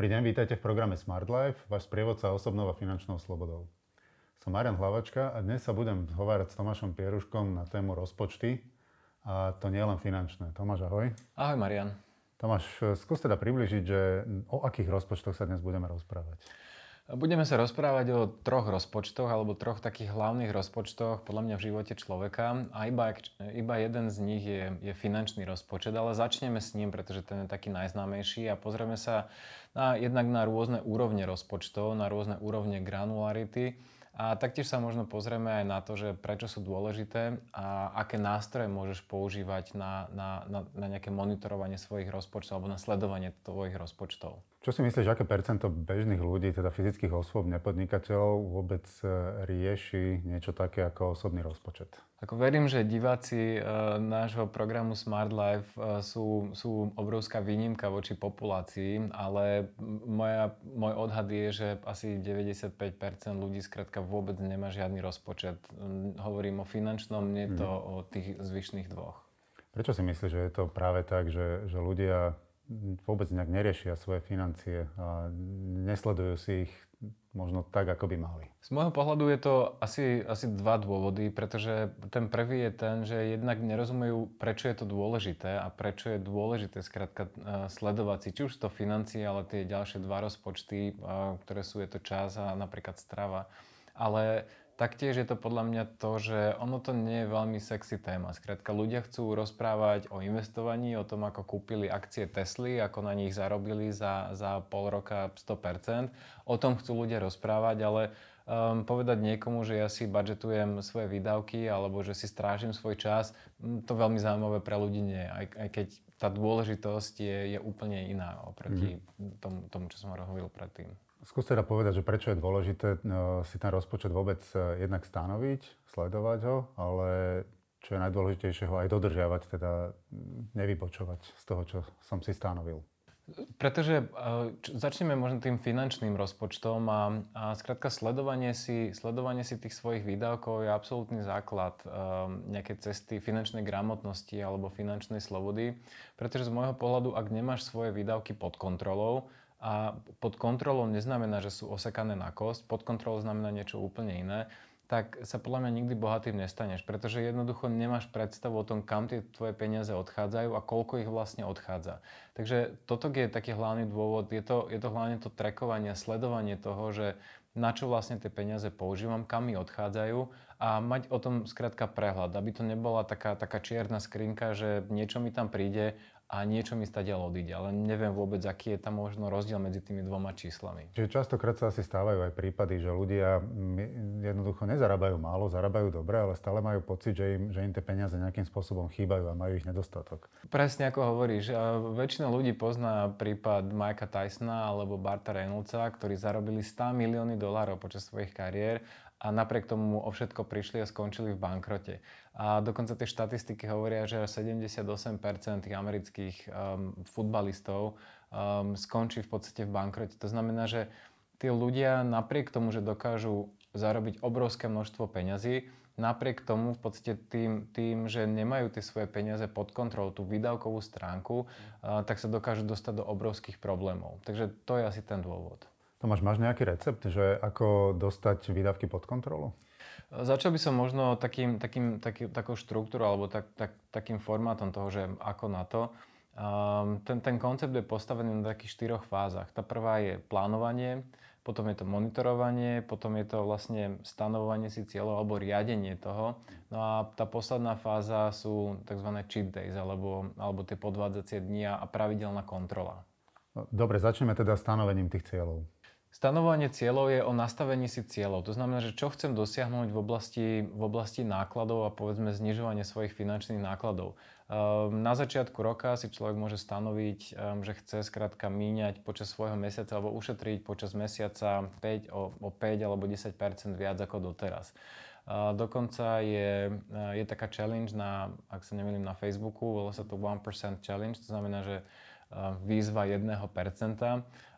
Dobrý deň, vítajte v programe Smart Life, váš sprievodca osobnou a finančnou slobodou. Som Marian Hlavačka a dnes sa budem hovárať s Tomášom Pieruškom na tému rozpočty a to nie len finančné. Tomáš, ahoj. Ahoj, Marian. Tomáš, skús teda približiť, že o akých rozpočtoch sa dnes budeme rozprávať. Budeme sa rozprávať o troch rozpočtoch alebo troch takých hlavných rozpočtoch podľa mňa v živote človeka. A iba, iba jeden z nich je, je finančný rozpočet, ale začneme s ním, pretože ten je taký najznámejší. A pozrieme sa na, jednak na rôzne úrovne rozpočtov, na rôzne úrovne granularity. A taktiež sa možno pozrieme aj na to, že prečo sú dôležité a aké nástroje môžeš používať na, na, na, na nejaké monitorovanie svojich rozpočtov alebo na sledovanie tvojich rozpočtov. Čo si myslíš, aké percento bežných ľudí, teda fyzických osôb, nepodnikateľov, vôbec e, rieši niečo také ako osobný rozpočet? Ako verím, že diváci e, nášho programu Smart Life e, sú, sú obrovská výnimka voči populácii, ale moja, môj odhad je, že asi 95% ľudí skrátka vôbec nemá žiadny rozpočet. Hovorím o finančnom, nie to mm. o tých zvyšných dvoch. Prečo si myslíš, že je to práve tak, že, že ľudia vôbec nejak neriešia svoje financie a nesledujú si ich možno tak, ako by mali. Z môjho pohľadu je to asi, asi dva dôvody, pretože ten prvý je ten, že jednak nerozumejú, prečo je to dôležité a prečo je dôležité skrátka e, sledovať si či už to financie, ale tie ďalšie dva rozpočty, e, ktoré sú je to čas a napríklad strava. Ale Taktiež je to podľa mňa to, že ono to nie je veľmi sexy téma. Skrátka, ľudia chcú rozprávať o investovaní, o tom, ako kúpili akcie Tesly, ako na nich zarobili za, za pol roka 100%. O tom chcú ľudia rozprávať, ale um, povedať niekomu, že ja si budžetujem svoje výdavky alebo že si strážim svoj čas, to veľmi zaujímavé pre ľudí nie. Aj, aj keď tá dôležitosť je, je úplne iná oproti mm. tomu, tomu, čo som hovoril predtým. Skús teda povedať, že prečo je dôležité no, si ten rozpočet vôbec e, jednak stanoviť, sledovať ho, ale čo je najdôležitejšie ho aj dodržiavať, teda nevypočovať z toho, čo som si stanovil. Pretože č, začneme možno tým finančným rozpočtom a, a skrátka sledovanie si, sledovanie si tých svojich výdavkov je absolútny základ um, nejakej cesty finančnej gramotnosti alebo finančnej slobody. Pretože z môjho pohľadu, ak nemáš svoje výdavky pod kontrolou, a pod kontrolou neznamená, že sú osekané na kosť, pod kontrolou znamená niečo úplne iné, tak sa podľa mňa nikdy bohatým nestaneš, pretože jednoducho nemáš predstavu o tom, kam tie tvoje peniaze odchádzajú a koľko ich vlastne odchádza. Takže toto je taký hlavný dôvod, je to, je to hlavne to trekovanie, sledovanie toho, že na čo vlastne tie peniaze používam, kam mi odchádzajú a mať o tom skrátka prehľad, aby to nebola taká, taká čierna skrinka, že niečo mi tam príde a niečo mi stadiaľ odíde, ale neviem vôbec, aký je tam možno rozdiel medzi tými dvoma číslami. Čiže častokrát sa asi stávajú aj prípady, že ľudia jednoducho nezarábajú málo, zarábajú dobre, ale stále majú pocit, že im, že im tie peniaze nejakým spôsobom chýbajú a majú ich nedostatok. Presne ako hovoríš, väčšina ľudí pozná prípad Mikea Tysona alebo Barta Reynoldsa, ktorí zarobili 100 milióny dolárov počas svojich kariér a napriek tomu o všetko prišli a skončili v bankrote. A dokonca tie štatistiky hovoria, že 78% tých amerických um, futbalistov um, skončí v podstate v bankrote. To znamená, že tí ľudia napriek tomu, že dokážu zarobiť obrovské množstvo peňazí, napriek tomu v podstate tým, tým, že nemajú tie svoje peniaze pod kontrolou, tú výdavkovú stránku, uh, tak sa dokážu dostať do obrovských problémov. Takže to je asi ten dôvod. Tomáš, máš nejaký recept, že ako dostať výdavky pod kontrolu? Začal by som možno takým, takým, taký, takou štruktúrou alebo tak, tak, takým formátom toho, že ako na to. Um, ten, ten koncept je postavený na takých štyroch fázach. Tá prvá je plánovanie, potom je to monitorovanie, potom je to vlastne stanovovanie si cieľov alebo riadenie toho. No a tá posledná fáza sú tzv. cheat days alebo, alebo tie podvádzacie dni a pravidelná kontrola. No, dobre, začneme teda stanovením tých cieľov. Stanovanie cieľov je o nastavení si cieľov. To znamená, že čo chcem dosiahnuť v oblasti, v oblasti nákladov a povedzme znižovanie svojich finančných nákladov. Ehm, na začiatku roka si človek môže stanoviť, ehm, že chce skrátka míňať počas svojho mesiaca alebo ušetriť počas mesiaca 5, o, o 5 alebo 10 viac ako doteraz. Dokonca je, je taká challenge na, ak sa nemýlim, na Facebooku, volá sa to 1% challenge, to znamená, že výzva 1%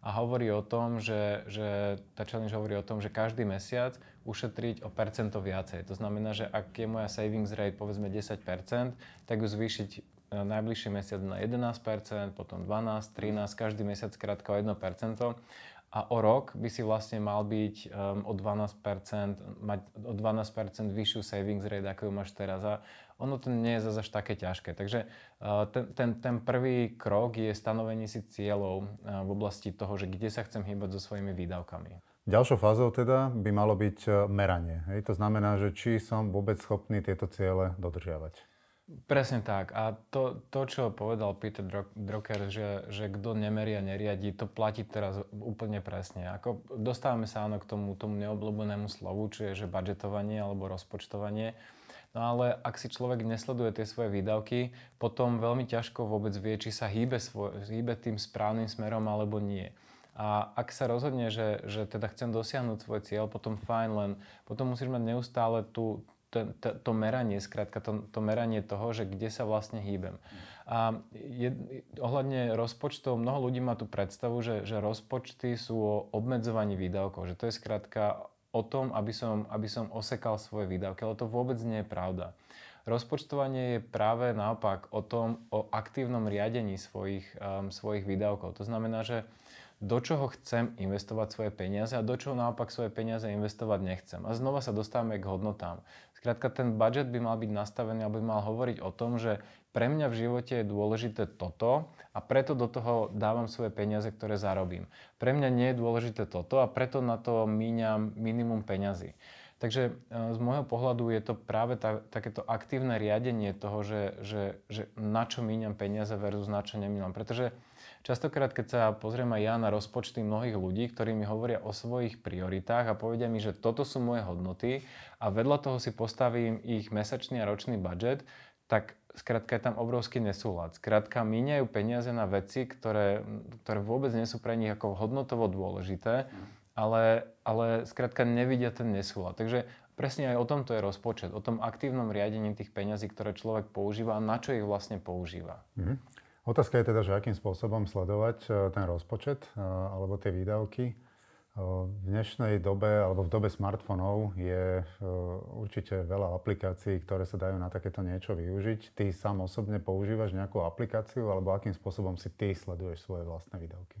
a hovorí o tom, že, že tá challenge hovorí o tom, že každý mesiac ušetriť o percento viacej. To znamená, že ak je moja savings rate povedzme 10%, tak ju zvýšiť najbližší mesiac na 11%, potom 12, 13, každý mesiac krátka o 1% a o rok by si vlastne mal byť um, o 12%, mať o 12% vyššiu savings rate, ako ju máš teraz. A ono to nie je zase také ťažké. Takže uh, ten, ten, ten prvý krok je stanovenie si cieľov uh, v oblasti toho, že kde sa chcem hýbať so svojimi výdavkami. Ďalšou fázou teda by malo byť uh, meranie. Hej? To znamená, že či som vôbec schopný tieto ciele dodržiavať. Presne tak. A to, to čo povedal Peter Drucker, že, že kto nemeria, neriadi, to platí teraz úplne presne. Ako dostávame sa áno k tomu, tomu neobľúbenému slovu, či je že budžetovanie alebo rozpočtovanie. No ale ak si človek nesleduje tie svoje výdavky, potom veľmi ťažko vôbec vie, či sa hýbe, svoj, hýbe tým správnym smerom alebo nie. A ak sa rozhodne, že, že teda chcem dosiahnuť svoj cieľ, potom fajn, len potom musíš mať neustále tú, to, to, to meranie, skrátka to, to meranie toho, že kde sa vlastne hýbem. A je, ohľadne rozpočtov, mnoho ľudí má tú predstavu, že, že rozpočty sú o obmedzovaní výdavkov, že to je skrátka o tom, aby som, aby som osekal svoje výdavky, ale to vôbec nie je pravda. Rozpočtovanie je práve naopak o tom, o aktívnom riadení svojich, um, svojich výdavkov. To znamená, že do čoho chcem investovať svoje peniaze a do čoho naopak svoje peniaze investovať nechcem. A znova sa dostávame k hodnotám. Skrátka, ten budget by mal byť nastavený, aby mal hovoriť o tom, že pre mňa v živote je dôležité toto a preto do toho dávam svoje peniaze, ktoré zarobím. Pre mňa nie je dôležité toto a preto na to míňam minimum peňazí. Takže e, z môjho pohľadu je to práve tá, takéto aktívne riadenie toho, že, že, že na čo míňam peniaze versus na čo nemínam. Pretože Častokrát, keď sa pozriem aj ja na rozpočty mnohých ľudí, ktorí mi hovoria o svojich prioritách a povedia mi, že toto sú moje hodnoty a vedľa toho si postavím ich mesačný a ročný budget, tak skrátka je tam obrovský nesúlad. Skrátka míňajú peniaze na veci, ktoré, ktoré vôbec nie sú pre nich ako hodnotovo dôležité, ale, ale skrátka nevidia ten nesúlad. Takže presne aj o tomto je rozpočet, o tom aktívnom riadení tých peňazí, ktoré človek používa a na čo ich vlastne používa. Mm-hmm. Otázka je teda, že akým spôsobom sledovať e, ten rozpočet e, alebo tie výdavky. E, v dnešnej dobe alebo v dobe smartfónov je určite veľa aplikácií, ktoré sa dajú na takéto niečo využiť. Ty sám osobne používaš nejakú aplikáciu alebo akým spôsobom si ty sleduješ svoje vlastné výdavky?